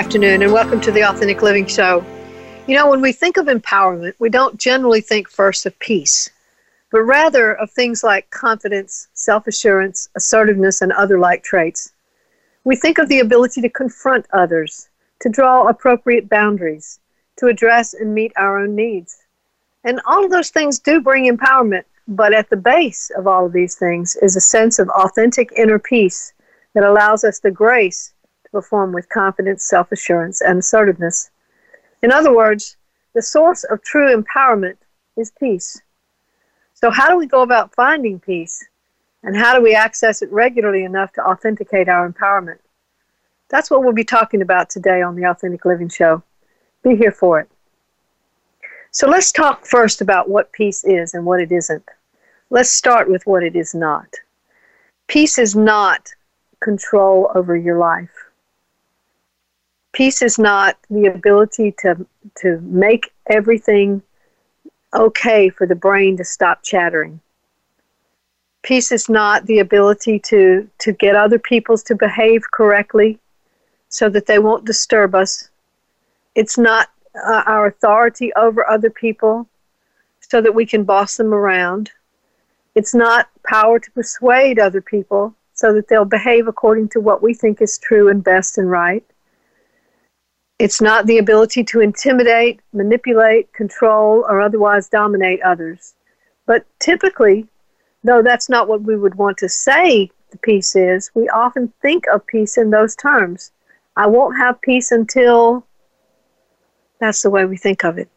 Afternoon, and welcome to the Authentic Living Show. You know, when we think of empowerment, we don't generally think first of peace, but rather of things like confidence, self assurance, assertiveness, and other like traits. We think of the ability to confront others, to draw appropriate boundaries, to address and meet our own needs. And all of those things do bring empowerment, but at the base of all of these things is a sense of authentic inner peace that allows us the grace perform with confidence, self assurance, and assertiveness. In other words, the source of true empowerment is peace. So, how do we go about finding peace? And how do we access it regularly enough to authenticate our empowerment? That's what we'll be talking about today on the Authentic Living Show. Be here for it. So, let's talk first about what peace is and what it isn't. Let's start with what it is not. Peace is not control over your life peace is not the ability to to make everything okay for the brain to stop chattering. Peace is not the ability to to get other people to behave correctly so that they won't disturb us. It's not uh, our authority over other people so that we can boss them around. It's not power to persuade other people so that they'll behave according to what we think is true and best and right. It's not the ability to intimidate, manipulate, control, or otherwise dominate others. But typically, though that's not what we would want to say the peace is, we often think of peace in those terms. I won't have peace until that's the way we think of it.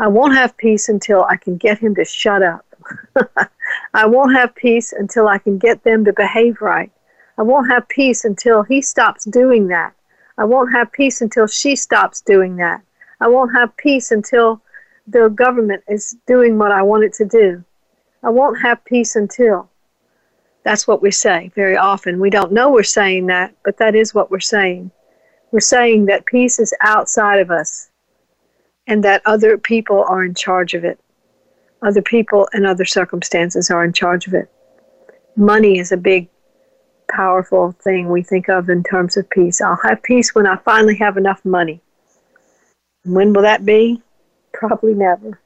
I won't have peace until I can get him to shut up. I won't have peace until I can get them to behave right. I won't have peace until he stops doing that. I won't have peace until she stops doing that. I won't have peace until the government is doing what I want it to do. I won't have peace until. That's what we say very often. We don't know we're saying that, but that is what we're saying. We're saying that peace is outside of us and that other people are in charge of it. Other people and other circumstances are in charge of it. Money is a big powerful thing we think of in terms of peace. I'll have peace when I finally have enough money. When will that be? Probably never.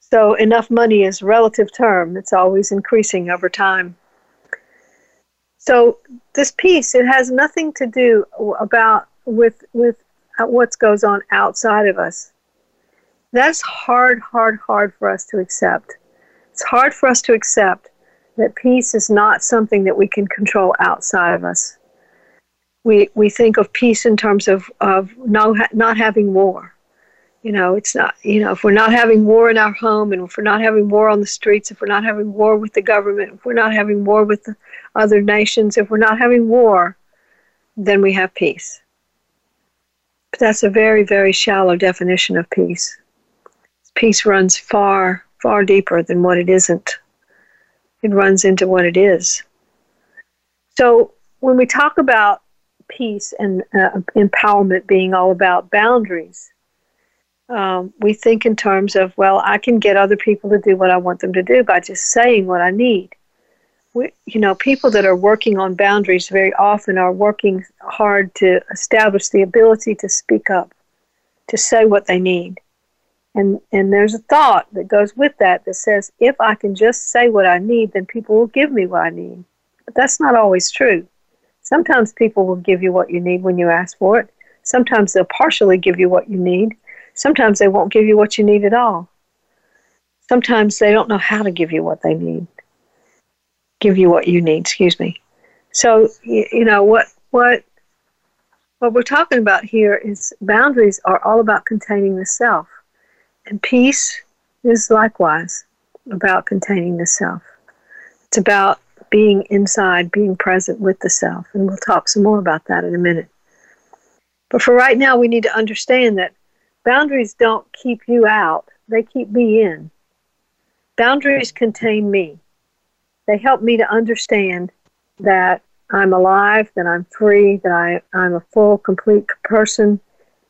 So enough money is relative term. It's always increasing over time. So this peace, it has nothing to do about with with what goes on outside of us. That's hard, hard, hard for us to accept. It's hard for us to accept that peace is not something that we can control outside of us. We, we think of peace in terms of, of no, not having war. You know, it's not, you know, if we're not having war in our home and if we're not having war on the streets, if we're not having war with the government, if we're not having war with the other nations, if we're not having war, then we have peace. But that's a very, very shallow definition of peace. Peace runs far, far deeper than what it isn't it runs into what it is. So when we talk about peace and uh, empowerment being all about boundaries, um, we think in terms of, well, I can get other people to do what I want them to do by just saying what I need. We, you know, people that are working on boundaries very often are working hard to establish the ability to speak up, to say what they need. And, and there's a thought that goes with that that says, if I can just say what I need, then people will give me what I need. But that's not always true. Sometimes people will give you what you need when you ask for it. Sometimes they'll partially give you what you need. Sometimes they won't give you what you need at all. Sometimes they don't know how to give you what they need. Give you what you need, excuse me. So, you, you know, what, what, what we're talking about here is boundaries are all about containing the self. And peace is likewise about containing the self. It's about being inside, being present with the self. And we'll talk some more about that in a minute. But for right now, we need to understand that Boundaries don't keep you out, they keep me in. Boundaries contain me. They help me to understand that I'm alive, that I'm free, that I, I'm a full, complete person.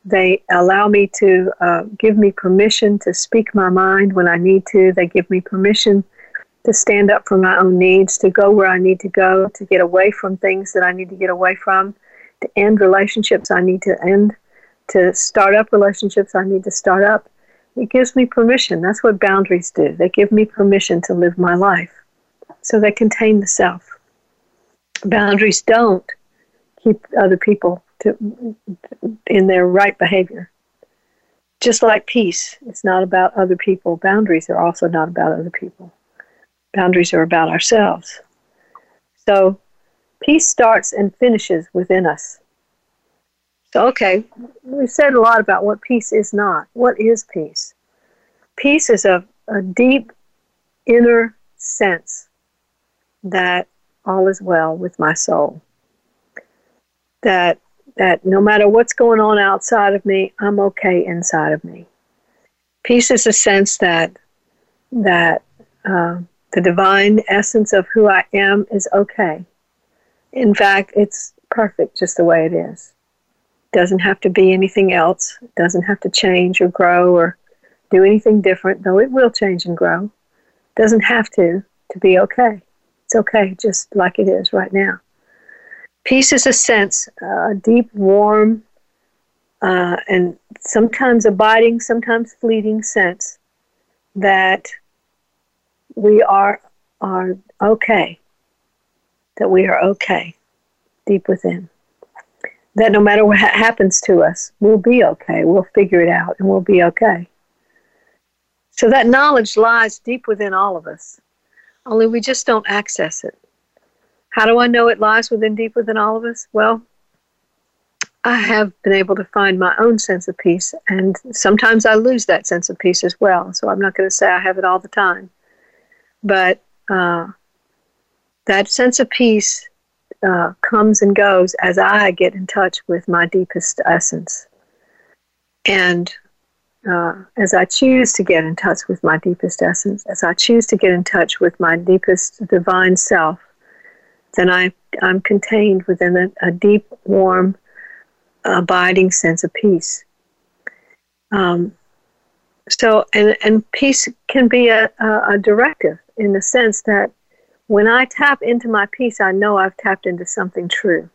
They allow me to uh, give me permission to speak my mind when I need to. They give me permission to stand up for my own needs, to go where I need to go, to get away from things that I need to get away from, to end relationships I need to end, to start up relationships I need to start up. It gives me permission. That's what boundaries do. They give me permission to live my life. So they contain the self boundaries don't keep other people to, in their right behavior. Just like peace, it's not about other people. Boundaries are also not about other people. Boundaries are about ourselves. So peace starts and finishes within us. So, okay, we've said a lot about what peace is not. What is peace? Peace is a, a deep inner sense that all is well with my soul. That that no matter what's going on outside of me, I'm okay inside of me. Peace is a sense that that uh, the divine essence of who I am is okay. In fact, it's perfect just the way it is. Doesn't have to be anything else. Doesn't have to change or grow or do anything different, though it will change and grow. Doesn't have to to be okay. It's okay just like it is right now. Peace is a sense, a deep, warm, uh, and sometimes abiding, sometimes fleeting sense that we are are okay, that we are okay deep within. That no matter what ha- happens to us, we'll be okay. We'll figure it out and we'll be okay. So that knowledge lies deep within all of us only we just don't access it. How do I know it lies within deep within all of us? Well, I have been able to find my own sense of peace, and sometimes I lose that sense of peace as well. So I'm not going to say I have it all the time, but uh, that sense of peace uh, comes and goes as I get in touch with my deepest essence. And uh, as I choose to get in touch with my deepest essence, as I choose to get in touch with my deepest divine self, then I, I'm contained within a, a deep, warm, abiding sense of peace. Um, so, and, and peace can be a, a, a directive in the sense that when I tap into my peace, I know I've tapped into something true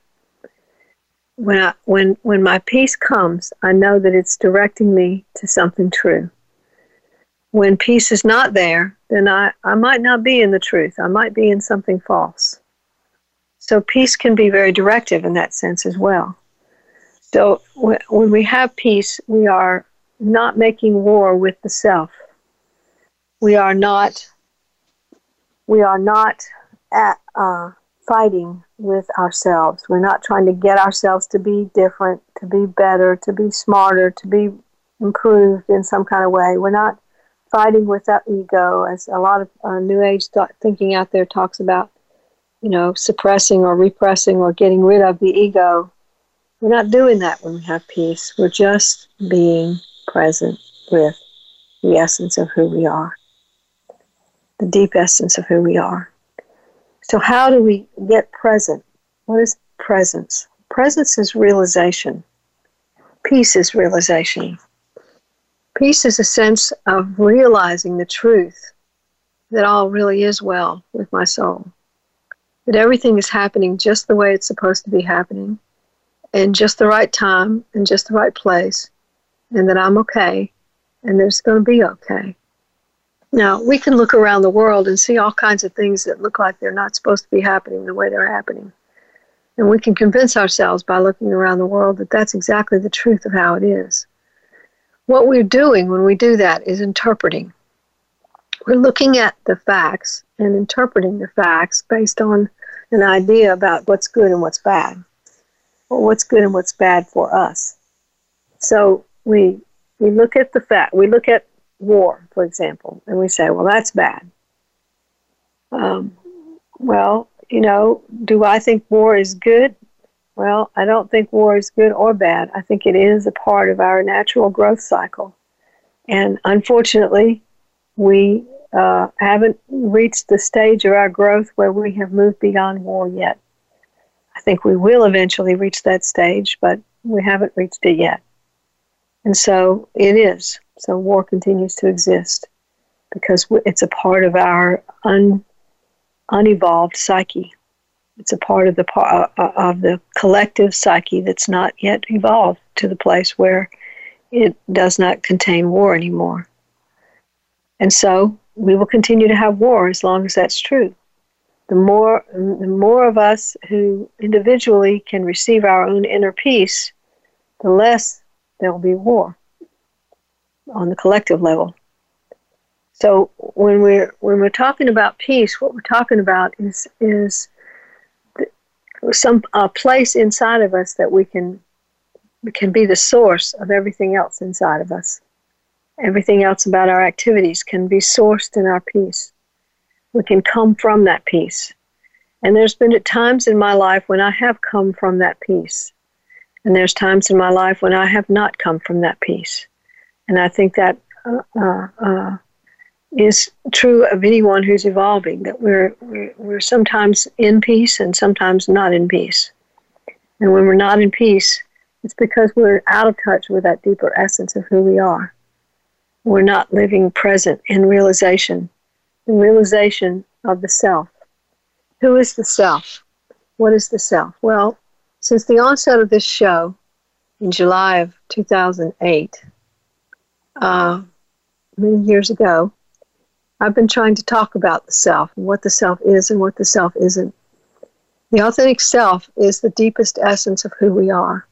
when I, when when my peace comes, I know that it's directing me to something true. When peace is not there, then I, I might not be in the truth. I might be in something false. So peace can be very directive in that sense as well. So when we have peace, we are not making war with the self. We are not. We are not at, uh, fighting with ourselves. We're not trying to get ourselves to be different, to be better, to be smarter, to be improved in some kind of way. We're not fighting with that ego, as a lot of uh, New Age th- thinking out there talks about, you know, suppressing or repressing or getting rid of the ego. We're not doing that when we have peace. We're just being present with the essence of who we are, the deep essence of who we are. So, how do we get present? What is presence? Presence is realization. Peace is realization. Peace is a sense of realizing the truth that all really is well with my soul, that everything is happening just the way it's supposed to be happening, in just the right time, in just the right place, and that I'm okay, and that it's going to be okay. Now, we can look around the world and see all kinds of things that look like they're not supposed to be happening the way they're happening. And we can convince ourselves by looking around the world that that's exactly the truth of how it is. What we're doing when we do that is interpreting. We're looking at the facts and interpreting the facts based on an idea about what's good and what's bad, or what's good and what's bad for us. So we we look at the fact, we look at war, for example, and we say, well, that's bad. Um, well, you know, do I think war is good? Well, I don't think war is good or bad. I think it is a part of our natural growth cycle. And unfortunately, we uh, haven't reached the stage of our growth where we have moved beyond war yet. I think we will eventually reach that stage, but we haven't reached it yet. And so it is. So war continues to exist because it's a part of our un, unevolved psyche. It's a part of the uh, uh, of the collective psyche that's not yet evolved to the place where it does not contain war anymore. And so we will continue to have war as long as that's true. The more the more of us who individually can receive our own inner peace, the less there will be war on the collective level. So when we're when we're talking about peace, what we're talking about is is some a place inside of us that we can can be the source of everything else inside of us. Everything else about our activities can be sourced in our peace. We can come from that peace. And there's been times in my life when I have come from that peace. And there's times in my life when I have not come from that peace. And I think that uh, uh, uh is true of anyone who's evolving that we're, we're, we're sometimes in peace and sometimes not in peace. And when we're not in peace, it's because we're out of touch with that deeper essence of who we are. We're not living present in realization, in realization of the self. Who is the self? What is the self? Well, since the onset of this show in July of 2008, uh, many years ago, I've been trying to talk about the self and what the self is and what the self isn't. The authentic self is the deepest essence of who we are.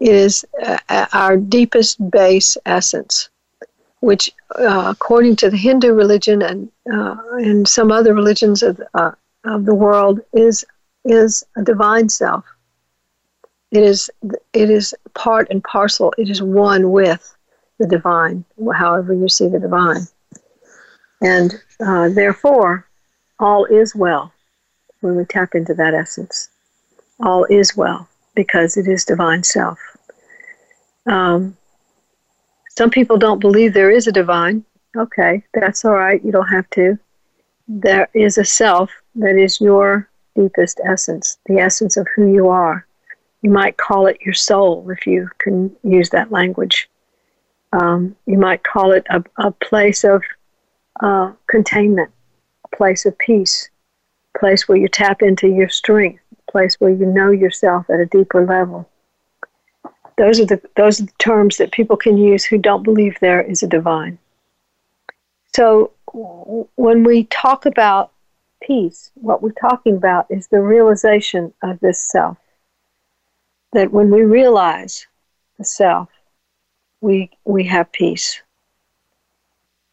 It is uh, our deepest base essence, which, uh, according to the Hindu religion and uh, and some other religions of uh, of the world, is is a divine self. It is it is part and parcel. It is one with the divine, however you see the divine. And uh, therefore, all is well when we tap into that essence. All is well because it is divine self. Um, some people don't believe there is a divine. Okay, that's all right. You don't have to. There is a self that is your deepest essence, the essence of who you are. You might call it your soul if you can use that language. Um, you might call it a, a place of uh, containment, a place of peace, a place where you tap into your strength, a place where you know yourself at a deeper level. Those are the those are the terms that people can use who don't believe there is a divine. So when we talk about peace, what we're talking about is the realization of this self. That when we realize the self, we we have peace.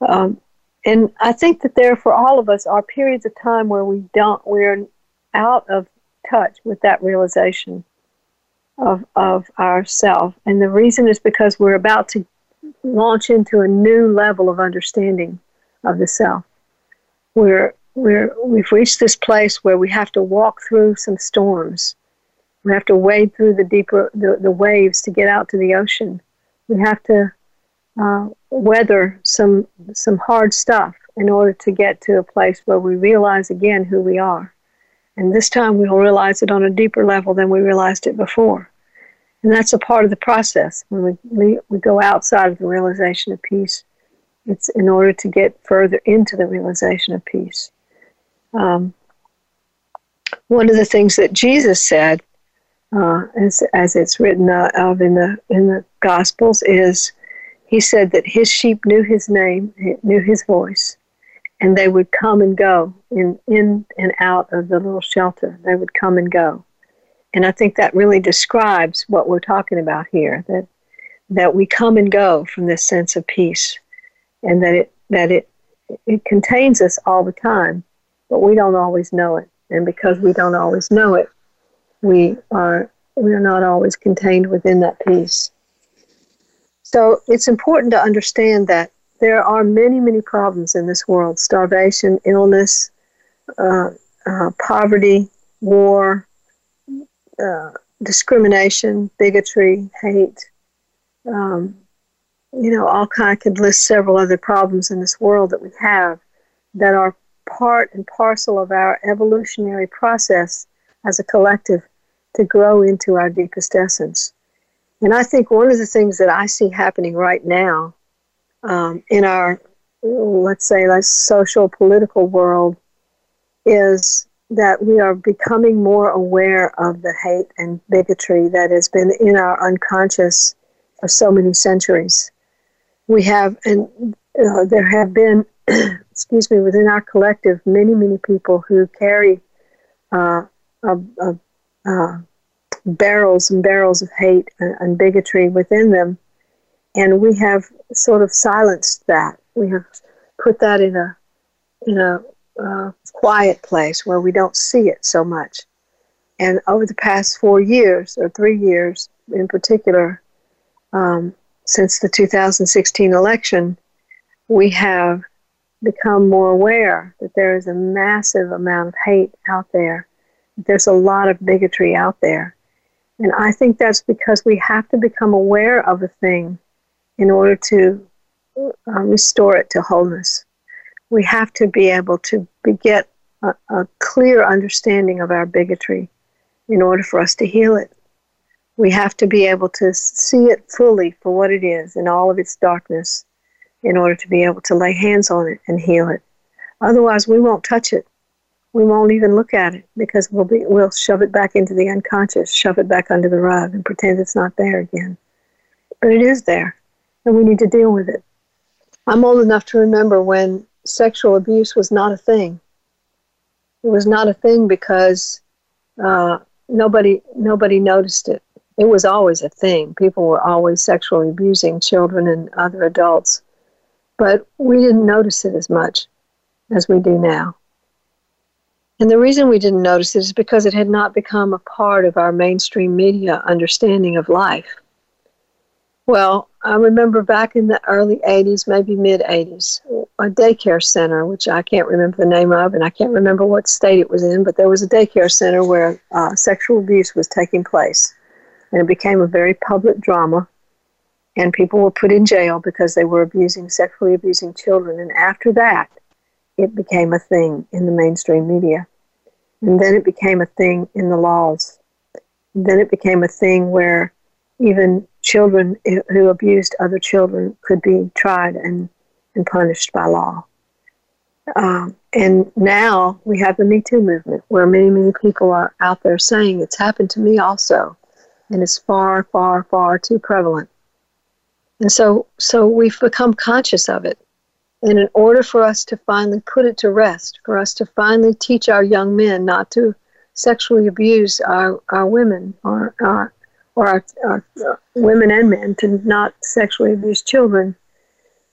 Um, and I think that there, for all of us, are periods of time where we don't, we're out of touch with that realization of of ourself. And the reason is because we're about to launch into a new level of understanding of the self. We're we're we've reached this place where we have to walk through some storms. We have to wade through the deeper the, the waves to get out to the ocean. We have to uh, weather some some hard stuff in order to get to a place where we realize again who we are. And this time we'll realize it on a deeper level than we realized it before. And that's a part of the process when we, we go outside of the realization of peace. It's in order to get further into the realization of peace. Um, one of the things that Jesus said, uh, as, as it's written uh, of in the in the Gospels, is he said that his sheep knew his name, knew his voice, and they would come and go in, in and out of the little shelter. They would come and go. And I think that really describes what we're talking about here that, that we come and go from this sense of peace, and that it, that it, it contains us all the time, but we don't always know it. And because we don't always know it, we are, we are not always contained within that peace. So it's important to understand that there are many, many problems in this world starvation, illness, uh, uh, poverty, war, uh, discrimination, bigotry, hate, um, you know, all kind could list several other problems in this world that we have that are part and parcel of our evolutionary process as a collective to grow into our deepest essence. And I think one of the things that I see happening right now um, in our, let's say, like social political world is that we are becoming more aware of the hate and bigotry that has been in our unconscious for so many centuries. We have, and uh, there have been, excuse me, within our collective, many, many people who carry uh, a, a, uh, barrels and barrels of hate and, and bigotry within them. And we have sort of silenced that. We have put that in a in a uh, quiet place where we don't see it so much. And over the past four years, or three years in particular, um, since the 2016 election, we have become more aware that there is a massive amount of hate out there. There's a lot of bigotry out there. And I think that's because we have to become aware of a thing in order to uh, restore it to wholeness we have to be able to get a, a clear understanding of our bigotry in order for us to heal it. We have to be able to see it fully for what it is in all of its darkness in order to be able to lay hands on it and heal it. Otherwise, we won't touch it. We won't even look at it because we'll be we'll shove it back into the unconscious, shove it back under the rug, and pretend it's not there again. But it is there, and we need to deal with it. I'm old enough to remember when sexual abuse was not a thing. It was not a thing because uh, nobody nobody noticed it. It was always a thing. People were always sexually abusing children and other adults, but we didn't notice it as much as we do now. And the reason we didn't notice it is because it had not become a part of our mainstream media understanding of life. Well, I remember back in the early 80s, maybe mid 80s, a daycare center, which I can't remember the name of, and I can't remember what state it was in, but there was a daycare center where uh, sexual abuse was taking place. And it became a very public drama, and people were put in jail because they were abusing, sexually abusing children. And after that, it became a thing in the mainstream media. And then it became a thing in the laws. And then it became a thing where even children who abused other children could be tried and, and punished by law. Um, and now we have the Me Too movement, where many, many people are out there saying it's happened to me also, and it's far, far, far too prevalent. And so, so we've become conscious of it. And in order for us to finally put it to rest, for us to finally teach our young men not to sexually abuse our, our women or our, or our, our uh, women and men to not sexually abuse children,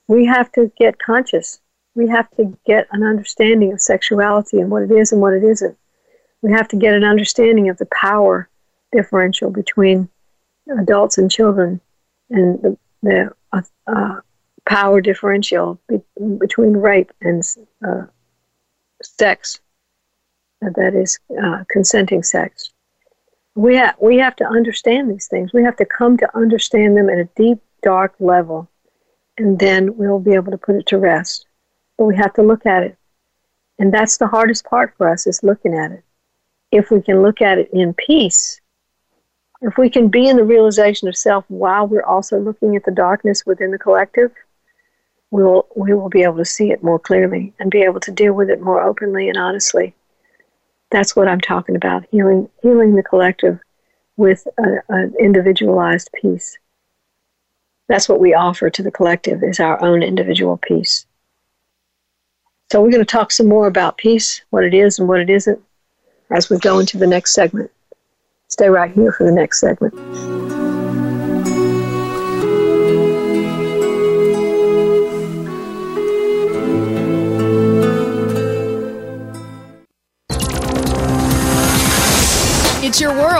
we have to get conscious. We have to get an understanding of sexuality and what it is and what it isn't. We have to get an understanding of the power differential between adults and children and the, the uh, uh, power differential be- between rape and uh, sex, that is, uh, consenting sex we have we have to understand these things. We have to come to understand them at a deep, dark level, and then we'll be able to put it to rest. But we have to look at it, and that's the hardest part for us is looking at it. If we can look at it in peace, if we can be in the realization of self while we're also looking at the darkness within the collective, we will we will be able to see it more clearly and be able to deal with it more openly and honestly. That's what I'm talking about healing, healing the collective with an individualized peace. That's what we offer to the collective is our own individual peace. So we're going to talk some more about peace, what it is and what it isn't, as we go into the next segment. Stay right here for the next segment.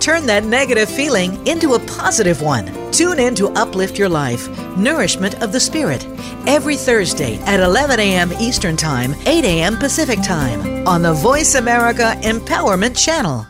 Turn that negative feeling into a positive one. Tune in to Uplift Your Life Nourishment of the Spirit every Thursday at 11 a.m. Eastern Time, 8 a.m. Pacific Time on the Voice America Empowerment Channel.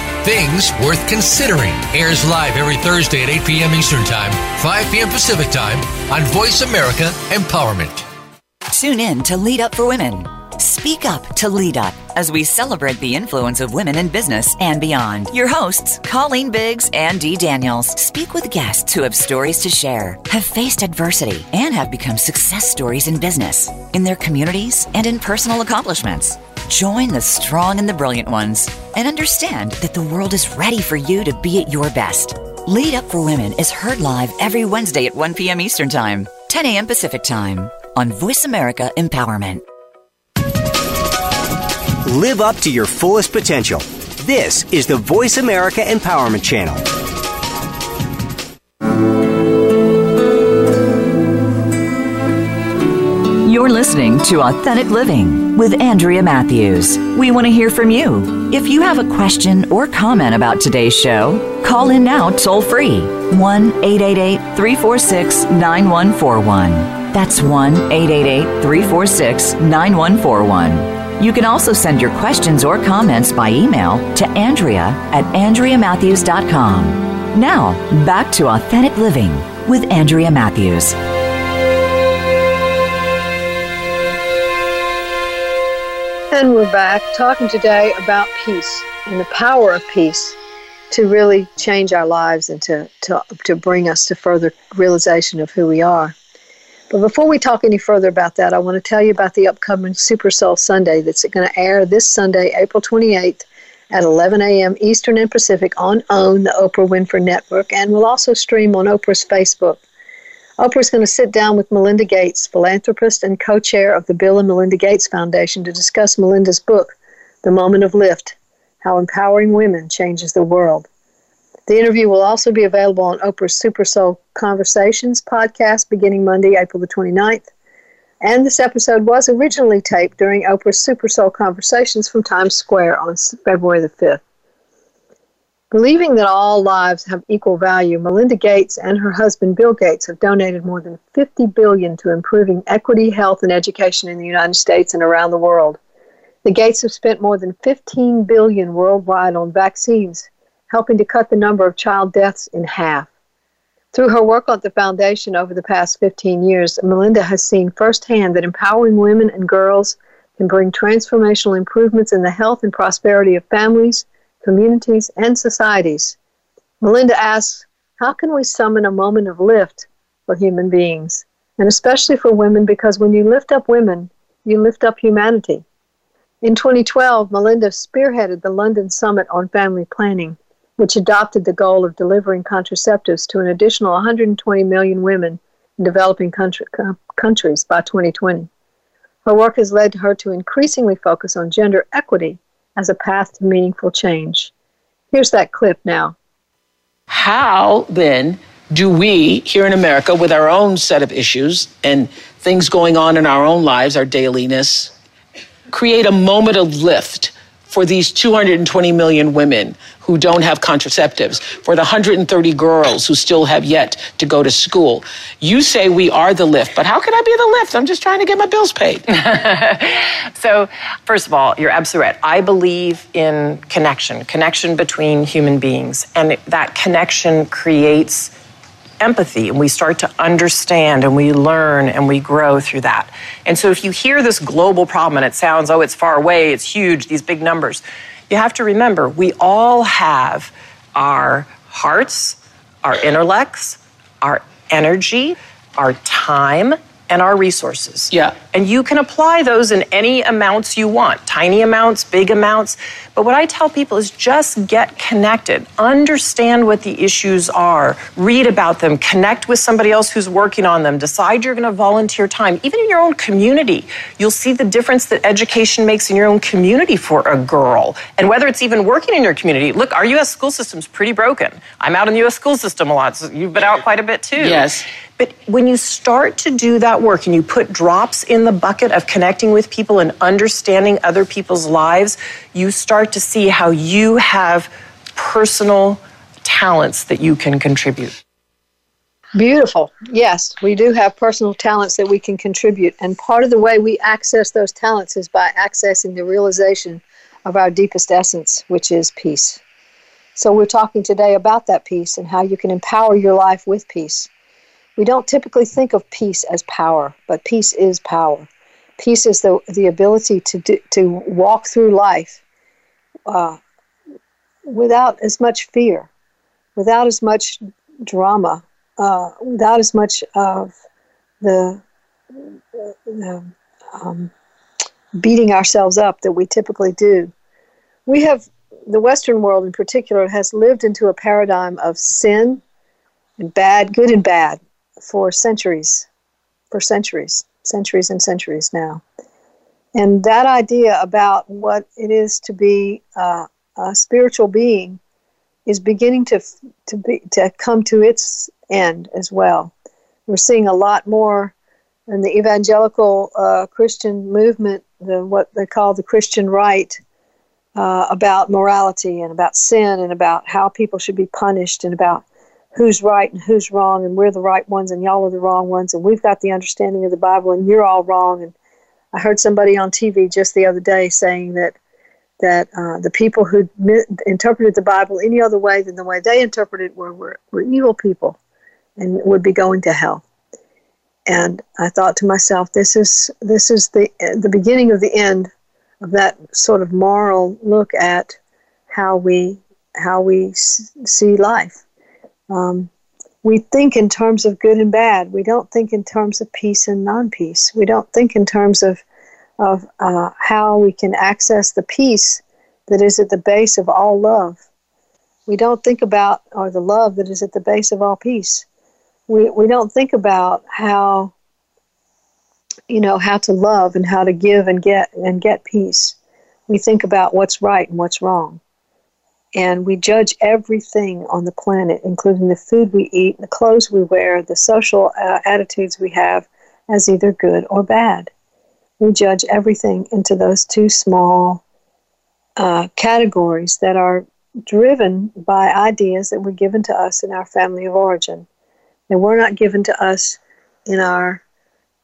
Things Worth Considering airs live every Thursday at 8 p.m. Eastern Time, 5 p.m. Pacific Time on Voice America Empowerment. Tune in to Lead Up for Women. Speak up to lead up as we celebrate the influence of women in business and beyond. Your hosts, Colleen Biggs and Dee Daniels, speak with guests who have stories to share, have faced adversity, and have become success stories in business, in their communities, and in personal accomplishments. Join the strong and the brilliant ones and understand that the world is ready for you to be at your best. Lead Up for Women is heard live every Wednesday at 1 p.m. Eastern Time, 10 a.m. Pacific Time on Voice America Empowerment. Live up to your fullest potential. This is the Voice America Empowerment Channel. You're listening to Authentic Living with Andrea Matthews. We want to hear from you. If you have a question or comment about today's show, call in now toll free 1 888 346 9141. That's 1 888 346 9141. You can also send your questions or comments by email to Andrea at AndreaMatthews.com. Now, back to Authentic Living with Andrea Matthews. And we're back talking today about peace and the power of peace to really change our lives and to, to, to bring us to further realization of who we are. But before we talk any further about that, I want to tell you about the upcoming Super Soul Sunday that's going to air this Sunday, April 28th at 11 a.m. Eastern and Pacific on OWN, the Oprah Winfrey Network, and we'll also stream on Oprah's Facebook. Oprah's going to sit down with Melinda Gates, philanthropist and co chair of the Bill and Melinda Gates Foundation, to discuss Melinda's book, The Moment of Lift How Empowering Women Changes the World. The interview will also be available on Oprah's Super Soul Conversations podcast beginning Monday, April the 29th. And this episode was originally taped during Oprah's Super Soul Conversations from Times Square on February the 5th. Believing that all lives have equal value, Melinda Gates and her husband Bill Gates have donated more than 50 billion to improving equity, health, and education in the United States and around the world. The Gates have spent more than 15 billion worldwide on vaccines, helping to cut the number of child deaths in half. Through her work at the foundation over the past 15 years, Melinda has seen firsthand that empowering women and girls can bring transformational improvements in the health and prosperity of families, communities, and societies. Melinda asks, How can we summon a moment of lift for human beings? And especially for women, because when you lift up women, you lift up humanity. In 2012, Melinda spearheaded the London Summit on Family Planning, which adopted the goal of delivering contraceptives to an additional 120 million women in developing country, uh, countries by 2020. Her work has led her to increasingly focus on gender equity as a path to meaningful change. Here's that clip now. How then do we here in America, with our own set of issues and things going on in our own lives, our dailiness, create a moment of lift for these 220 million women who don't have contraceptives, for the 130 girls who still have yet to go to school. You say we are the lift, but how can I be the lift? I'm just trying to get my bills paid. so, first of all, you're absolutely right. I believe in connection, connection between human beings, and that connection creates empathy and we start to understand and we learn and we grow through that. And so if you hear this global problem and it sounds, oh, it's far away, it's huge, these big numbers, you have to remember we all have our hearts, our intellects, our energy, our time, and our resources. Yeah. And you can apply those in any amounts you want tiny amounts, big amounts. But what I tell people is just get connected, understand what the issues are, read about them, connect with somebody else who's working on them, decide you're going to volunteer time. Even in your own community, you'll see the difference that education makes in your own community for a girl. And whether it's even working in your community, look, our U.S. school system's pretty broken. I'm out in the U.S. school system a lot, so you've been out quite a bit too. Yes. But when you start to do that work and you put drops in the bucket of connecting with people and understanding other people's lives, you start to see how you have personal talents that you can contribute. Beautiful. Yes, we do have personal talents that we can contribute. And part of the way we access those talents is by accessing the realization of our deepest essence, which is peace. So we're talking today about that peace and how you can empower your life with peace. We don't typically think of peace as power, but peace is power. Peace is the, the ability to, do, to walk through life uh, without as much fear, without as much drama, uh, without as much of the, the um, beating ourselves up that we typically do. We have, the Western world in particular, has lived into a paradigm of sin and bad, good and bad, for centuries, for centuries, centuries and centuries now. And that idea about what it is to be uh, a spiritual being is beginning to to be to come to its end as well. We're seeing a lot more in the evangelical uh, Christian movement, the what they call the Christian right, uh, about morality and about sin and about how people should be punished and about who's right and who's wrong, and we're the right ones and y'all are the wrong ones, and we've got the understanding of the Bible and you're all wrong. And I heard somebody on TV just the other day saying that that uh, the people who mi- interpreted the Bible any other way than the way they interpreted it were, were, were evil people and would be going to hell. And I thought to myself, this is this is the the beginning of the end of that sort of moral look at how we how we see life. Um, we think in terms of good and bad. We don't think in terms of peace and non-peace. We don't think in terms of of uh, how we can access the peace that is at the base of all love. We don't think about or the love that is at the base of all peace. We we don't think about how you know how to love and how to give and get and get peace. We think about what's right and what's wrong and we judge everything on the planet, including the food we eat, the clothes we wear, the social uh, attitudes we have, as either good or bad. We judge everything into those two small uh, categories that are driven by ideas that were given to us in our family of origin. They were not given to us in our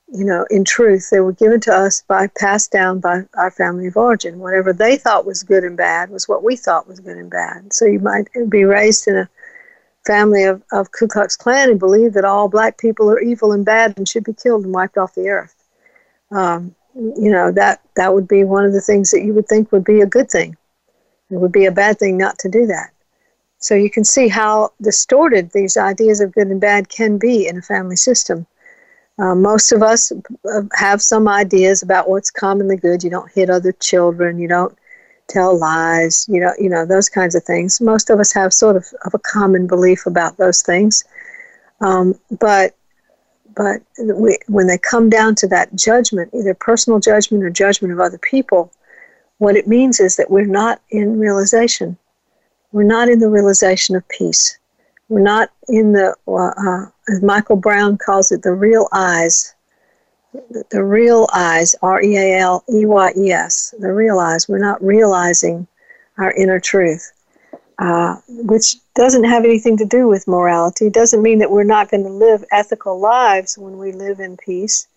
you know, in truth, they were given to us by passed down by our family of origin. Whatever they thought was good and bad was what we thought was good and bad. So you might be raised in a family of, of Ku Klux Klan and believe that all black people are evil and bad and should be killed and wiped off the earth. Um, you know, that, that would be one of the things that you would think would be a good thing. It would be a bad thing not to do that. So you can see how distorted these ideas of good and bad can be in a family system. Uh, most of us uh, have some ideas about what's commonly good. You don't hit other children. You don't tell lies. You know, you know those kinds of things. Most of us have sort of, of a common belief about those things. Um, but but we, when they come down to that judgment, either personal judgment or judgment of other people, what it means is that we're not in realization. We're not in the realization of peace. We're not in the, uh, as Michael Brown calls it, the real eyes. The real eyes, R E A L E Y E S, the real eyes. We're not realizing our inner truth, uh, which doesn't have anything to do with morality. It doesn't mean that we're not going to live ethical lives when we live in peace,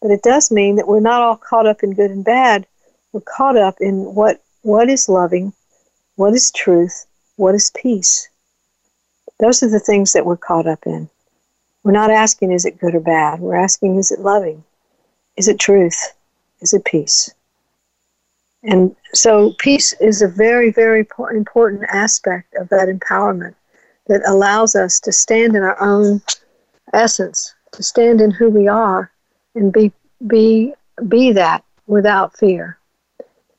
but it does mean that we're not all caught up in good and bad. We're caught up in what, what is loving, what is truth, what is peace. Those are the things that we're caught up in. We're not asking, is it good or bad? We're asking, is it loving? Is it truth? Is it peace? And so, peace is a very, very important aspect of that empowerment that allows us to stand in our own essence, to stand in who we are, and be be be that without fear.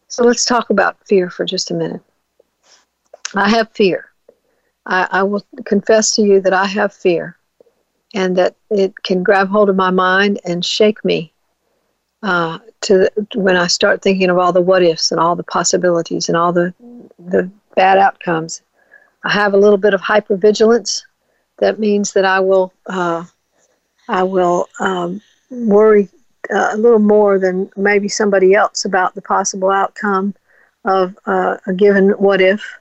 So let's talk about fear for just a minute. I have fear. I, I will confess to you that I have fear and that it can grab hold of my mind and shake me uh, to when I start thinking of all the what ifs and all the possibilities and all the the bad outcomes. I have a little bit of hypervigilance. That means that I will uh, I will um, worry uh, a little more than maybe somebody else about the possible outcome of uh, a given what if.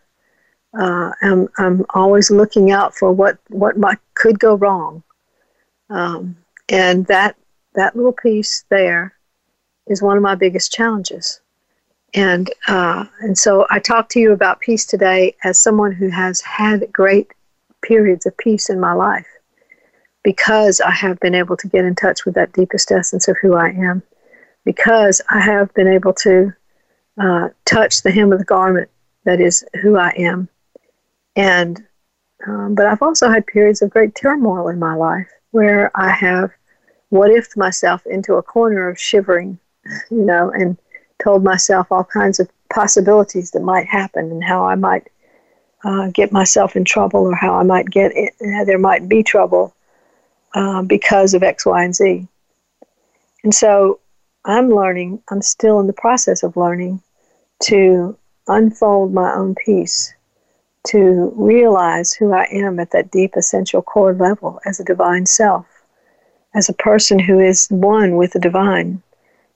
Uh, I'm, I'm always looking out for what, what might, could go wrong. Um, and that, that little piece there is one of my biggest challenges. And, uh, and so I talk to you about peace today as someone who has had great periods of peace in my life because I have been able to get in touch with that deepest essence of who I am, because I have been able to uh, touch the hem of the garment that is who I am. And, um, but I've also had periods of great turmoil in my life where I have what if myself into a corner of shivering, you know, and told myself all kinds of possibilities that might happen and how I might uh, get myself in trouble or how I might get it, there might be trouble uh, because of X, Y, and Z. And so I'm learning, I'm still in the process of learning to unfold my own peace, to realize who I am at that deep essential core level as a divine self, as a person who is one with the divine,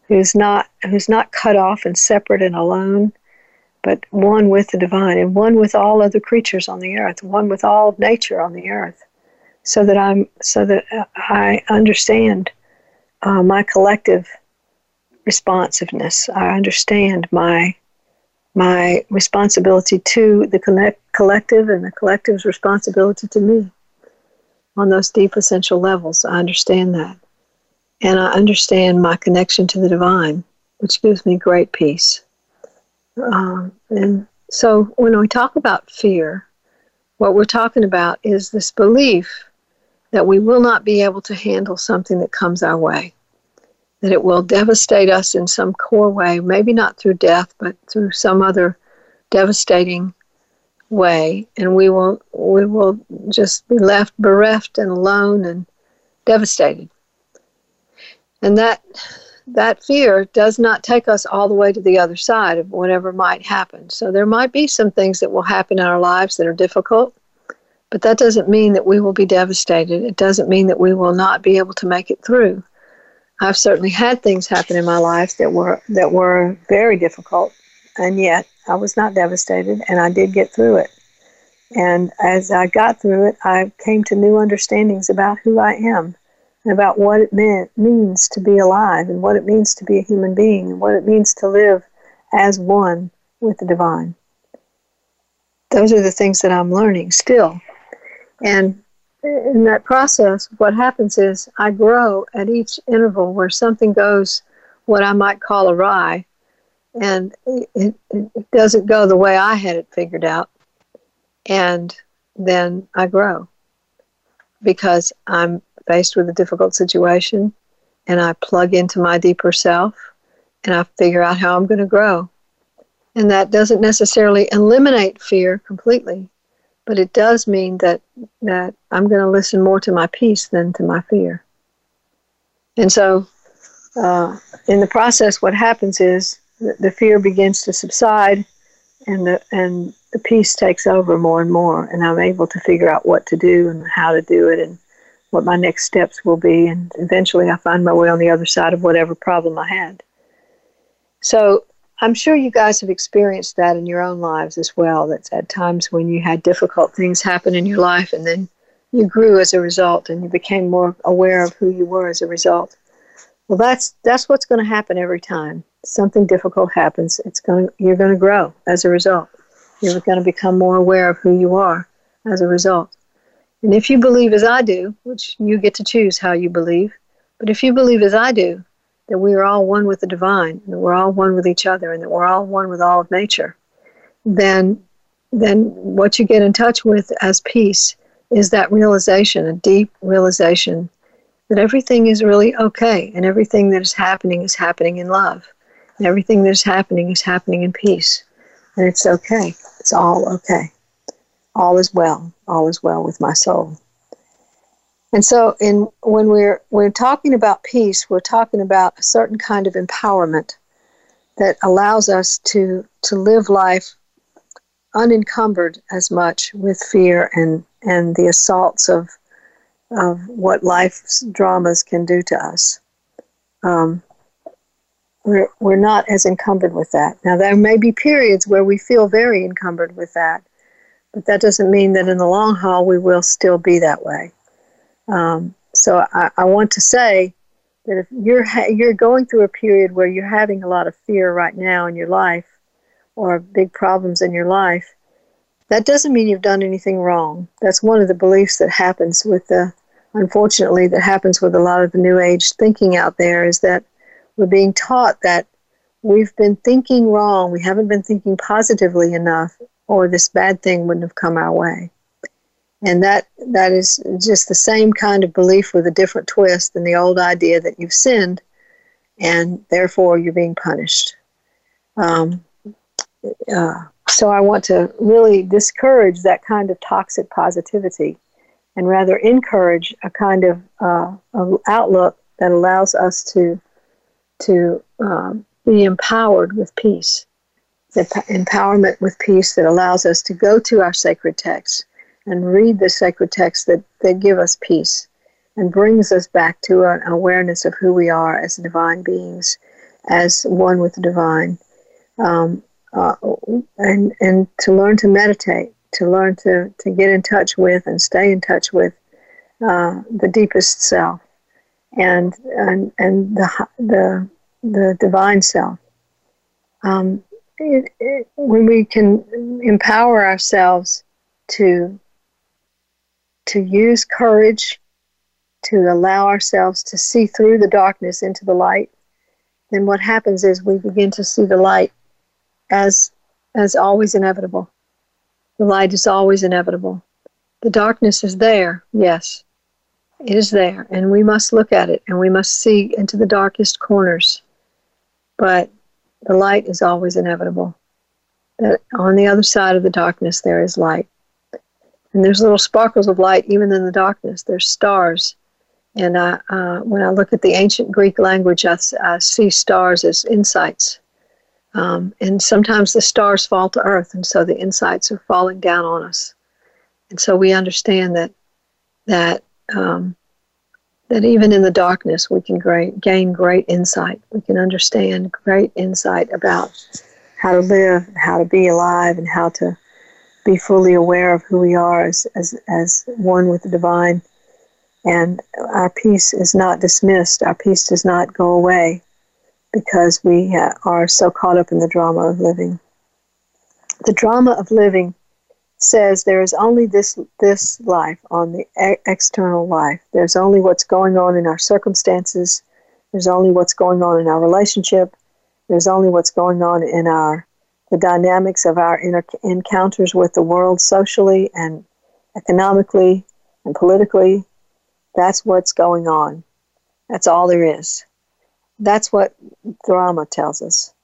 who's not who's not cut off and separate and alone, but one with the divine and one with all other creatures on the earth, one with all of nature on the earth so that I'm so that I understand uh, my collective responsiveness. I understand my my responsibility to the connect, collective and the collective's responsibility to me on those deep essential levels. I understand that. And I understand my connection to the divine, which gives me great peace. Um, and so when we talk about fear, what we're talking about is this belief that we will not be able to handle something that comes our way, that it will devastate us in some core way, maybe not through death, but through some other devastating way, and we will we will just be left bereft and alone and devastated. And that that fear does not take us all the way to the other side of whatever might happen. So there might be some things that will happen in our lives that are difficult but that doesn't mean that we will be devastated. It doesn't mean that we will not be able to make it through. I've certainly had things happen in my life that were that were very difficult, and yet I was not devastated, and I did get through it. And as I got through it, I came to new understandings about who I am, and about what it meant, means to be alive, and what it means to be a human being, and what it means to live as one with the divine. Those are the things that I'm learning still. And in that process, what happens is I grow at each interval where something goes what I might call awry, and it, it, doesn't go the way I had it figured out. And then I grow because I'm faced with a difficult situation and I plug into my deeper self and I figure out how I'm going to grow. And that doesn't necessarily eliminate fear completely, but it does mean that that I'm going to listen more to my peace than to my fear. And so, uh, in the process, what happens is the, the fear begins to subside, and the and the peace takes over more and more, and I'm able to figure out what to do and how to do it, and what my next steps will be, and eventually I find my way on the other side of whatever problem I had. So I'm sure you guys have experienced that in your own lives as well. That's at times when you had difficult things happen in your life and then you grew as a result and you became more aware of who you were as a result. Well, that's that's what's going to happen every time something difficult happens. It's going you're going to grow as a result. You're going to become more aware of who you are as a result. And if you believe as I do, which you get to choose how you believe, but if you believe as I do, that we are all one with the divine, that we're all one with each other, and that we're all one with all of nature, then then what you get in touch with as peace is that realization, a deep realization that everything is really okay and everything that is happening is happening in love. And everything that is happening is happening in peace. And it's okay. It's all okay. All is well. All is well with my soul. And so in when we're we're talking about peace, we're talking about a certain kind of empowerment that allows us to to live life unencumbered as much with fear and and the assaults of of what life's dramas can do to us. Um, we're, we're not as encumbered with that. Now, there may be periods where we feel very encumbered with that, but that doesn't mean that in the long haul we will still be that way. Um, so I, I, want to say that if you're ha- you're going through a period where you're having a lot of fear right now in your life, or big problems in your life, that doesn't mean you've done anything wrong. That's one of the beliefs that happens with the unfortunately, that happens with a lot of the New Age thinking out there is that we're being taught that we've been thinking wrong, we haven't been thinking positively enough, or this bad thing wouldn't have come our way. And that that is just the same kind of belief with a different twist than the old idea that you've sinned, and therefore you're being punished. Um, uh, so I want to really discourage that kind of toxic positivity and rather encourage a kind of, uh, outlook that allows us to to um, be empowered with peace. The empowerment with peace that allows us to go to our sacred texts and read the sacred texts that, that give us peace and brings us back to an awareness of who we are as divine beings, as one with the divine, um, uh, and and to learn to meditate to learn to, to get in touch with and stay in touch with uh, the deepest self and and, and the, the, the divine self. Um, it, it, when we can empower ourselves to to use courage to allow ourselves to see through the darkness into the light then what happens is we begin to see the light as as always inevitable the light is always inevitable. The darkness is there, yes. It is there, and we must look at it and we must see into the darkest corners. But the light is always inevitable. That on the other side of the darkness there is light. And there's little sparkles of light even in the darkness. There's stars. And I, uh, when I look at the ancient Greek language, I, I see stars as insights. Um, and sometimes the stars fall to earth, and so the insights are falling down on us. And so we understand that that um, that even in the darkness, we can great, gain great insight. We can understand great insight about how to live, how to be alive, and how to be fully aware of who we are as, as, as one with the divine. And our peace is not dismissed, our peace does not go away because we uh, are so caught up in the drama of living. The drama of living says there is only this this life on the e- external life. There's only what's going on in our circumstances. There's only what's going on in our relationship. There's only what's going on in our the dynamics of our inter- encounters with the world socially and economically and politically. That's what's going on. That's all there is. That's what drama tells us.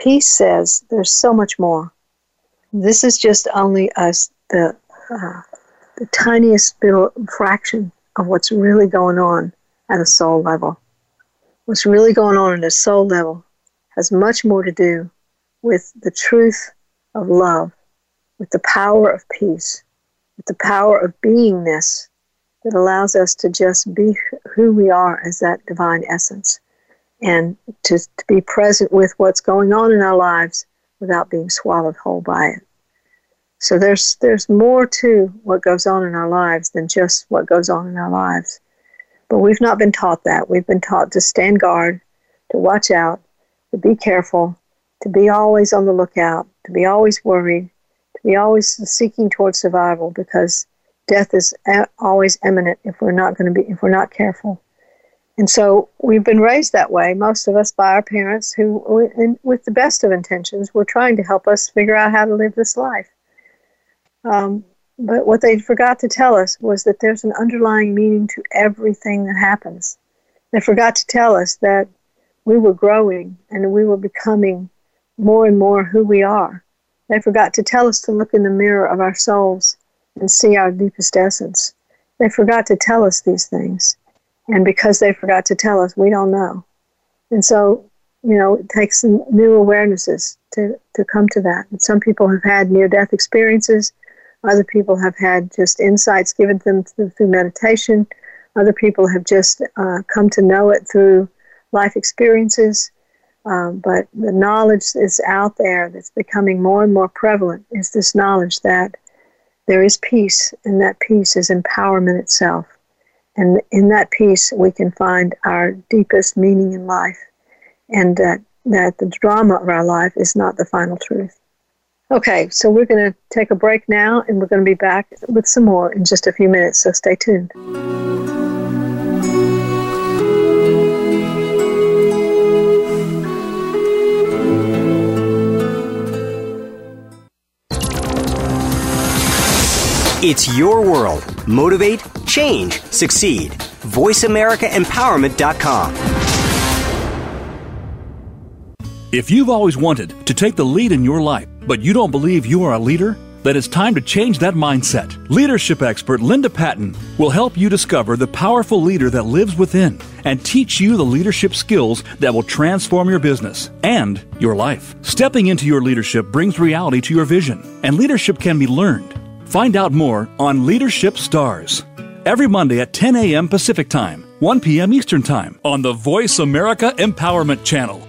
Peace says there's so much more. This is just only us, the, uh, the tiniest little fraction of what's really going on at a soul level. What's really going on at a soul level has much more to do with the truth of love, with the power of peace, with the power of beingness that allows us to just be who we are as that divine essence and to, to be present with what's going on in our lives without being swallowed whole by it. So there's there's more to what goes on in our lives than just what goes on in our lives. But we've not been taught that. We've been taught to stand guard, to watch out, to be careful, to be always on the lookout, to be always worried, to be always seeking towards survival because death is always imminent if we're not going to be if we're not careful. And so we've been raised that way, most of us by our parents who, with the best of intentions, were trying to help us figure out how to live this life. Um, But what they forgot to tell us was that there's an underlying meaning to everything that happens. They forgot to tell us that we were growing and we were becoming more and more who we are. They forgot to tell us to look in the mirror of our souls and see our deepest essence. They forgot to tell us these things. And because they forgot to tell us, we don't know. And so, you know, it takes new awarenesses to, to come to that. And some people have had near death experiences. Other people have had just insights given to them through, through meditation. Other people have just uh, come to know it through life experiences. Um, but the knowledge is out there that's becoming more and more prevalent is this knowledge that there is peace, and that peace is empowerment itself. And in that peace, we can find our deepest meaning in life, and that, that the drama of our life is not the final truth. Okay, so we're going to take a break now, and we're going to be back with some more in just a few minutes, so stay tuned. It's your world. Motivate, change, succeed. VoiceAmericaEmpowerment.com. If you've always wanted to take the lead in your life, but you don't believe you are a leader, then it's time to change that mindset. Leadership expert Linda Patten will help you discover the powerful leader that lives within and teach you the leadership skills that will transform your business and your life. Stepping into your leadership brings reality to your vision, and leadership can be learned. Find out more on Leadership Stars every Monday at 10 a.m. Pacific Time, 1 p.m. Eastern Time on the Voice America Empowerment Channel.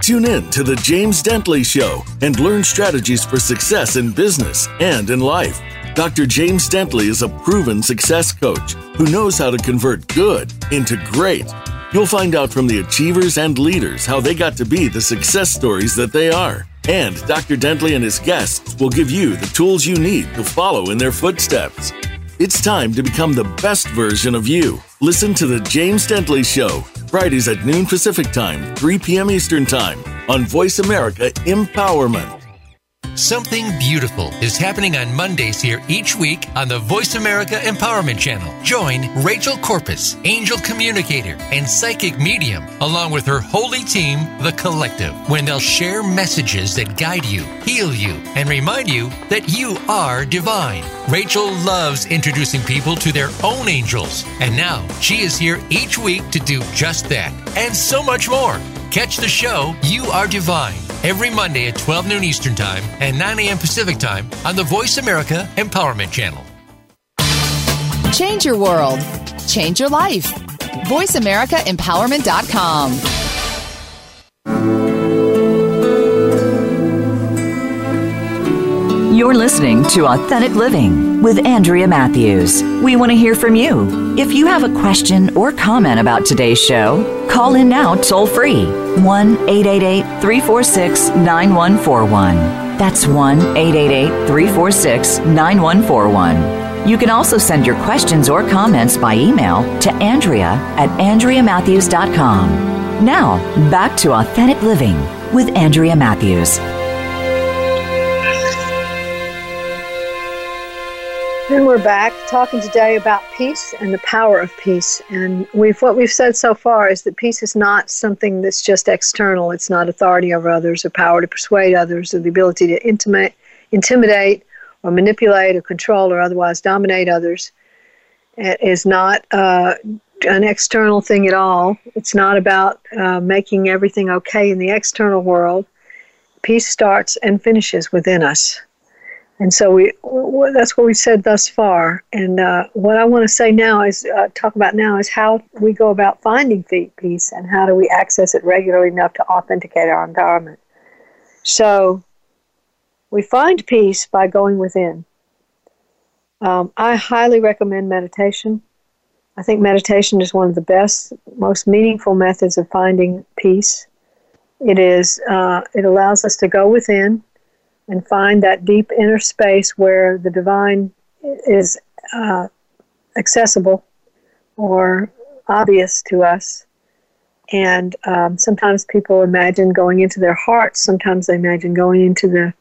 Tune in to The James Dentley Show and learn strategies for success in business and in life. Dr. James Dentley is a proven success coach who knows how to convert good into great. You'll find out from the achievers and leaders how they got to be the success stories that they are. And Dr. Dentley and his guests will give you the tools you need to follow in their footsteps. It's time to become the best version of you. Listen to The James Dentley Show, Fridays at noon Pacific Time, 3 p.m. Eastern Time on Voice America Empowerment. Something beautiful is happening on Mondays here each week on the Voice America Empowerment Channel. Join Rachel Corpus, angel communicator and psychic medium, along with her holy team, The Collective, when they'll share messages that guide you, heal you, and remind you that you are divine. Rachel loves introducing people to their own angels, and now she is here each week to do just that and so much more. Catch the show You Are Divine every Monday at 12 noon Eastern Time and 9 a.m. Pacific Time on the Voice America Empowerment Channel. Change your world. Change your life. VoiceAmericaEmpowerment.com. You're listening to Authentic Living with Andrea Matthews. We want to hear from you. If you have a question or comment about today's show, call in now toll free 1 888 346 9141. That's 1 888 346 9141. You can also send your questions or comments by email to Andrea at AndreaMatthews.com. Now, back to Authentic Living with Andrea Matthews. And we're back talking today about peace and the power of peace. And we've what we've said so far is that peace is not something that's just external. It's not authority over others or power to persuade others or the ability to intimate, intimidate or manipulate or control or otherwise dominate others. It is not uh, an external thing at all. It's not about uh, making everything okay in the external world. Peace starts and finishes within us. And so we that's what we've said thus far. And uh, what I want to say now is uh, talk about now is how we go about finding peace and how do we access it regularly enough to authenticate our environment. So we find peace by going within. Um, I highly recommend meditation. I think meditation is one of the best, most meaningful methods of finding peace. It is. Uh, it allows us to go within and find that deep inner space where the divine is uh, accessible or obvious to us. And um, sometimes people imagine going into their hearts, sometimes they imagine going into the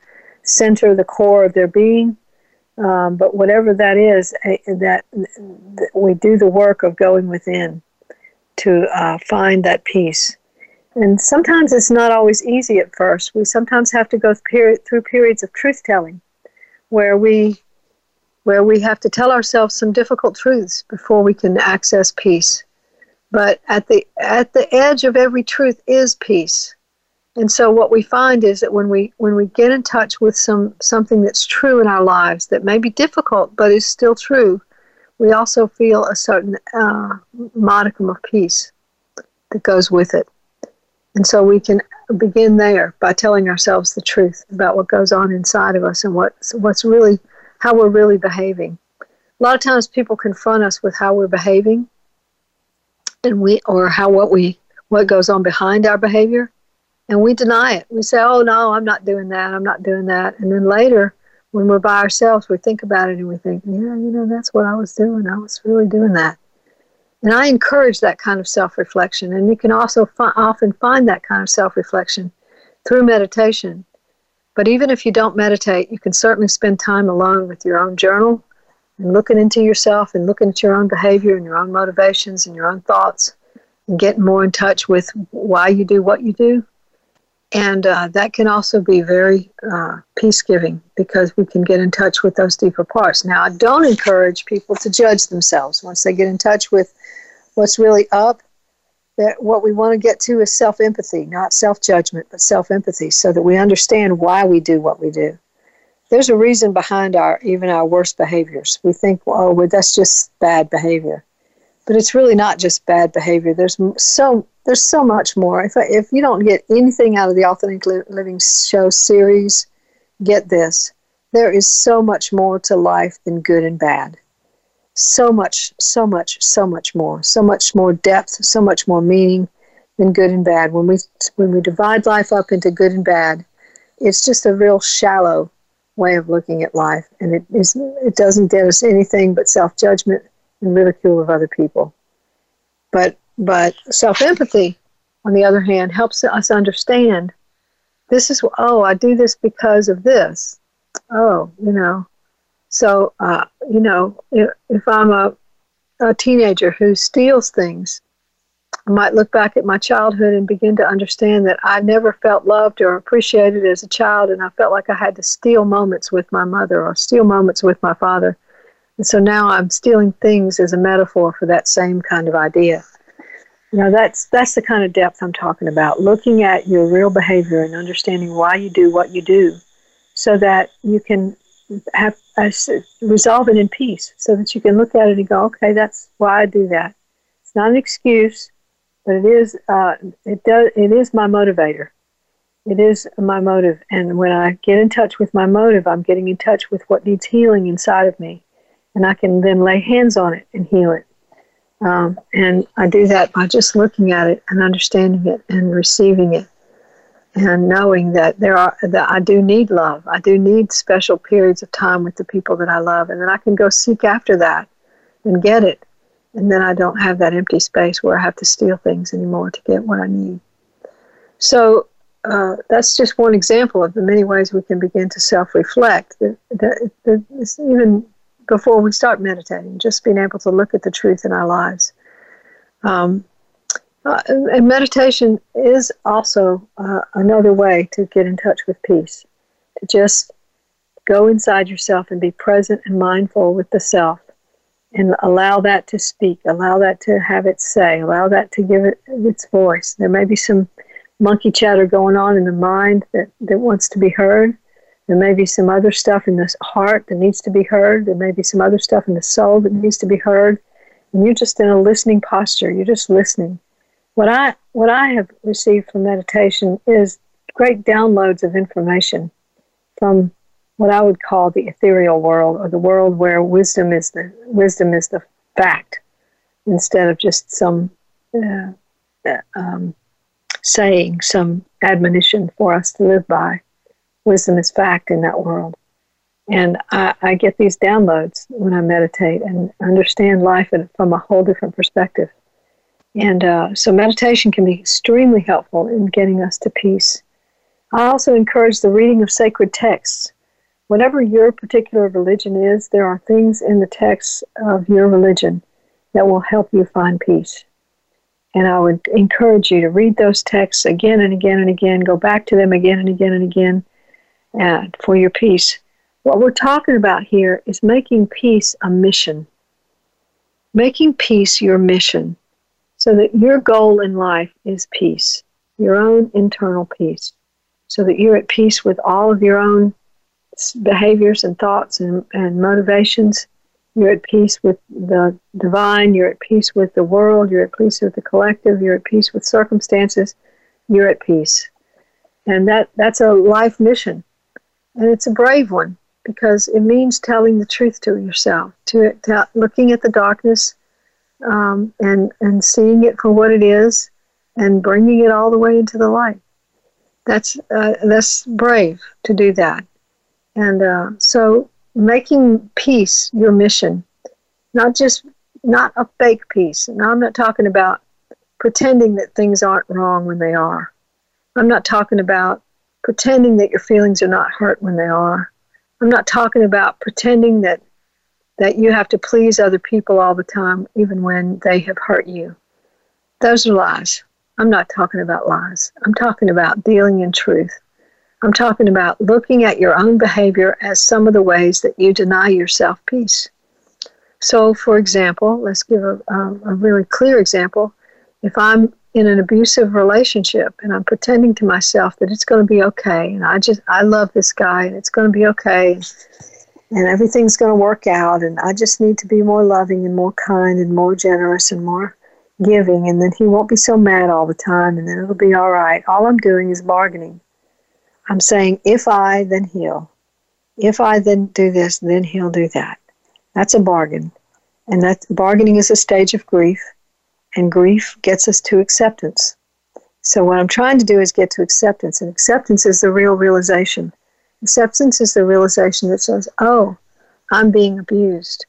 center, the core of their being. Um, but whatever that is, uh, that, that, we do the work of going within to uh, find that peace. And sometimes it's not always easy at first. We sometimes have to go through periods of truth telling, where we where we have to tell ourselves some difficult truths before we can access peace. But at the at the edge of every truth is peace. And so what we find is that when we when we get in touch with some something that's true in our lives that may be difficult but is still true, we also feel a certain uh, modicum of peace that goes with it. And so we can begin there by telling ourselves the truth about what goes on inside of us and what's what's really how we're really behaving. A lot of times people confront us with how we're behaving and we or how what we what goes on behind our behavior and we deny it. We say, "Oh no, I'm not doing that. I'm not doing that." And then later, when we're by ourselves, we think about it and we think, "Yeah, you know, that's what I was doing. I was really doing that." And I encourage that kind of self-reflection, and you can also fi- often find that kind of self-reflection through meditation. But even if you don't meditate, you can certainly spend time alone with your own journal and looking into yourself and looking at your own behavior and your own motivations and your own thoughts and getting more in touch with why you do what you do. And uh, that can also be very uh, peace giving because we can get in touch with those deeper parts. Now, I don't encourage people to judge themselves once they get in touch with what's really up. That what we want to get to is self empathy, not self judgment, but self empathy, so that we understand why we do what we do there's a reason behind our even our worst behaviors. We think, oh, well, that's just bad behavior, but it's really not just bad behavior. There's so there's so much more. If if you don't get anything out of the Authentic Living Show series, get this: there is so much more to life than good and bad. So much, so much, so much more. So much more depth. So much more meaning than good and bad. When we when we divide life up into good and bad, it's just a real shallow way of looking at life, and it is it doesn't get us anything but self judgment and ridicule of other people. But but self empathy, on the other hand, helps us understand. This is oh I do this because of this. Oh you know, so uh, you know if, if I'm a a teenager who steals things, I might look back at my childhood and begin to understand that I never felt loved or appreciated as a child, and I felt like I had to steal moments with my mother or steal moments with my father. And so now I'm stealing things as a metaphor for that same kind of idea. You know, that's that's the kind of depth I'm talking about. Looking at your real behavior and understanding why you do what you do, so that you can have uh, resolve it in peace. So that you can look at it and go, okay, that's why I do that. It's not an excuse but it is uh, it does it is my motivator. It is my motive, and when I get in touch with my motive, I'm getting in touch with what needs healing inside of me, and I can then lay hands on it and heal it. Um, and I do that by just looking at it and understanding it and receiving it, and knowing that there are that I do need love. I do need special periods of time with the people that I love, and then I can go seek after that and get it and then I don't have that empty space where I have to steal things anymore to get what I need. So uh, that's just one example of the many ways we can begin to self-reflect. even before we start meditating, just being able to look at the truth in our lives. Um, uh, and meditation is also uh, another way to get in touch with peace. To just go inside yourself and be present and mindful with the self and allow that to speak, allow that to have its say, allow that to give it its voice. There may be some monkey chatter going on in the mind that, that wants to be heard. There may be some other stuff in the heart that needs to be heard. There may be some other stuff in the soul that needs to be heard. And you're just in a listening posture. You're just listening. What I what I have received from meditation is great downloads of information from what I would call the ethereal world, or the world where wisdom is the wisdom is the fact, instead of just some uh, uh, um, saying, some admonition for us to live by. Wisdom is fact in that world, and I, I get these downloads when I meditate and understand life from a whole different perspective. And uh, so meditation can be extremely helpful in getting us to peace. I also encourage the reading of sacred texts whatever your particular religion is, there are things in the texts of your religion that will help you find peace. And I would encourage you to read those texts again and again and again, go back to them again and again and again uh, for your peace. What we're talking about here is making peace a mission, making peace your mission, so that your goal in life is peace, your own internal peace, so that you're at peace with all of your own behaviors and thoughts and, and motivations. You're at peace with the divine. You're at peace with the world. You're at peace with the collective. You're at peace with circumstances. You're at peace. And that, that's a life mission. And it's a brave one because it means telling the truth to yourself, to, to looking at the darkness um, and and seeing it for what it is, and bringing it all the way into the light. That's uh, that's brave to do that, and uh, so making peace your mission, not just not a fake peace. Now I'm not talking about pretending that things aren't wrong when they are. I'm not talking about pretending that your feelings are not hurt when they are. I'm not talking about pretending that that you have to please other people all the time, even when they have hurt you. Those are lies. I'm not talking about lies. I'm talking about dealing in truth. I'm talking about looking at your own behavior as some of the ways that you deny yourself peace. So, for example, let's give a, a, a really clear example. If I'm in an abusive relationship and I'm pretending to myself that it's going to be okay and I just I love this guy and it's going to be okay and everything's going to work out and I just need to be more loving and more kind and more generous and more giving and then he won't be so mad all the time and then it'll be all right. All I'm doing is bargaining. I'm saying if I then he'll. If I then do this, then he'll do that. That's a bargain. And that bargaining is a stage of grief and grief gets us to acceptance. So what I'm trying to do is get to acceptance and acceptance is the real realization Acceptance is the realization that says, oh, I'm being abused.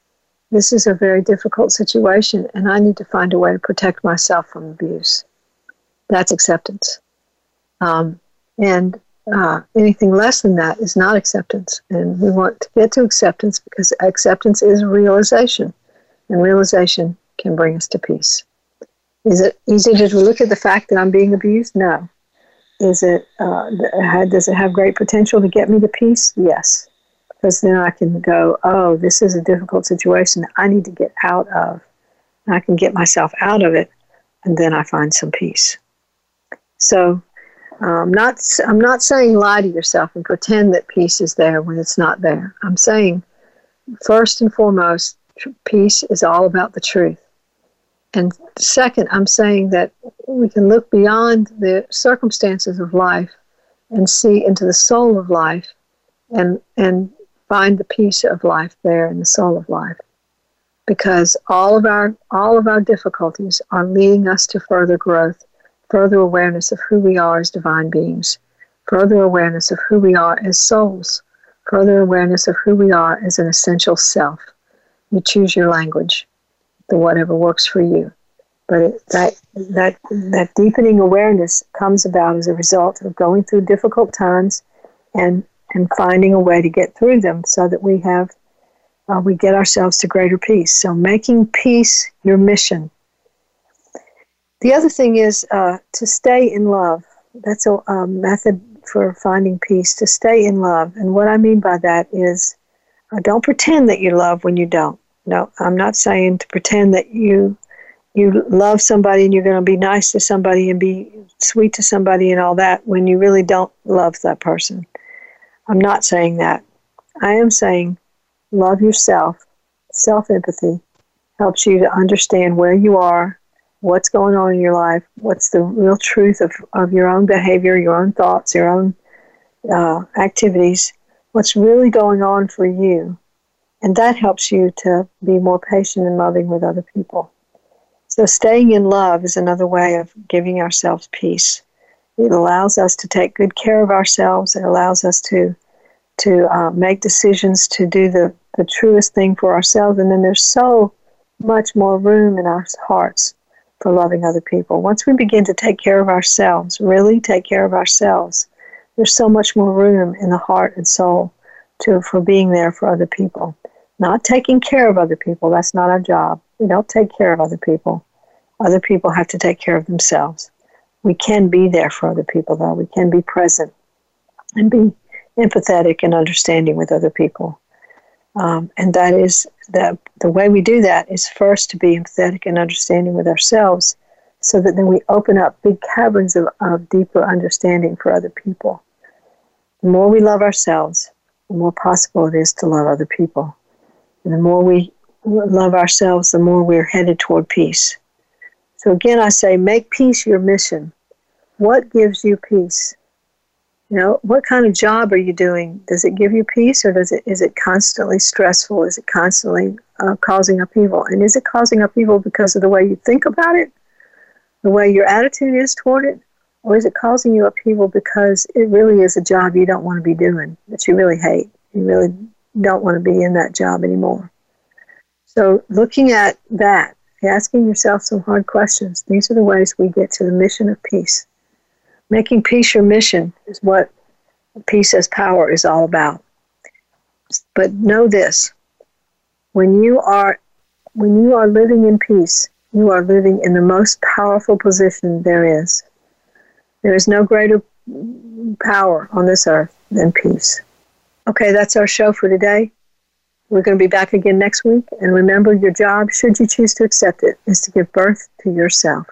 This is a very difficult situation, and I need to find a way to protect myself from abuse. That's acceptance. Um, and uh, anything less than that is not acceptance. And we want to get to acceptance because acceptance is realization, and realization can bring us to peace. Is it easy to look at the fact that I'm being abused? No. Is it uh, does it have great potential to get me to peace? Yes, because then I can go, oh, this is a difficult situation I need to get out of. I can get myself out of it, and then I find some peace. So, um, not I'm not saying lie to yourself and pretend that peace is there when it's not there. I'm saying, first and foremost, peace is all about the truth. And second, I'm saying that we can look beyond the circumstances of life and see into the soul of life and, and find the peace of life there in the soul of life. Because all of our all of our difficulties are leading us to further growth, further awareness of who we are as divine beings, further awareness of who we are as souls, further awareness of who we are as an essential self. You choose your language the whatever works for you. But it, that that that deepening awareness comes about as a result of going through difficult times, and and finding a way to get through them, so that we have uh, we get ourselves to greater peace. So making peace your mission. The other thing is uh, to stay in love. That's a, a method for finding peace. To stay in love, and what I mean by that is, uh, don't pretend that you love when you don't. No, I'm not saying to pretend that you you love somebody and you're going to be nice to somebody and be sweet to somebody and all that when you really don't love that person. I'm not saying that. I am saying love yourself. Self empathy helps you to understand where you are, what's going on in your life, what's the real truth of, of your own behavior, your own thoughts, your own uh, activities, what's really going on for you and that helps you to be more patient and loving with other people. So, staying in love is another way of giving ourselves peace. It allows us to take good care of ourselves. It allows us to to uh, make decisions to do the, the truest thing for ourselves. And then there's so much more room in our hearts for loving other people. Once we begin to take care of ourselves, really take care of ourselves, there's so much more room in the heart and soul to for being there for other people. Not taking care of other people. That's not our job. We don't take care of other people. Other people have to take care of themselves. We can be there for other people, though. We can be present and be empathetic and understanding with other people. Um, and that is the, the way we do that is first to be empathetic and understanding with ourselves so that then we open up big caverns of, of deeper understanding for other people. The more we love ourselves, the more possible it is to love other people. The more we love ourselves, the more we're headed toward peace. So again, I say, make peace your mission. What gives you peace? You know, what kind of job are you doing? Does it give you peace, or does it is it constantly stressful? Is it constantly uh, causing upheaval? And is it causing upheaval because of the way you think about it, the way your attitude is toward it, or is it causing you upheaval because it really is a job you don't want to be doing, that you really hate? You really don't want to be in that job anymore. So, looking at that, asking yourself some hard questions, these are the ways we get to the mission of peace. Making peace your mission is what peace as power is all about. But know this when you are when you are living in peace, you are living in the most powerful position there is. There is no greater power on this earth than peace. Okay, that's our show for today. We're going to be back again next week. And remember, your job, should you choose to accept it, is to give birth to yourself.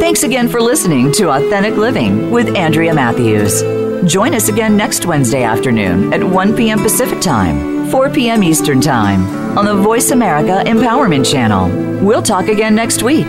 Thanks again for listening to Authentic Living with Andrea Matthews. Join us again next Wednesday afternoon at 1 p.m. Pacific Time, 4 p.m. Eastern Time on the Voice America Empowerment Channel. We'll talk again next week.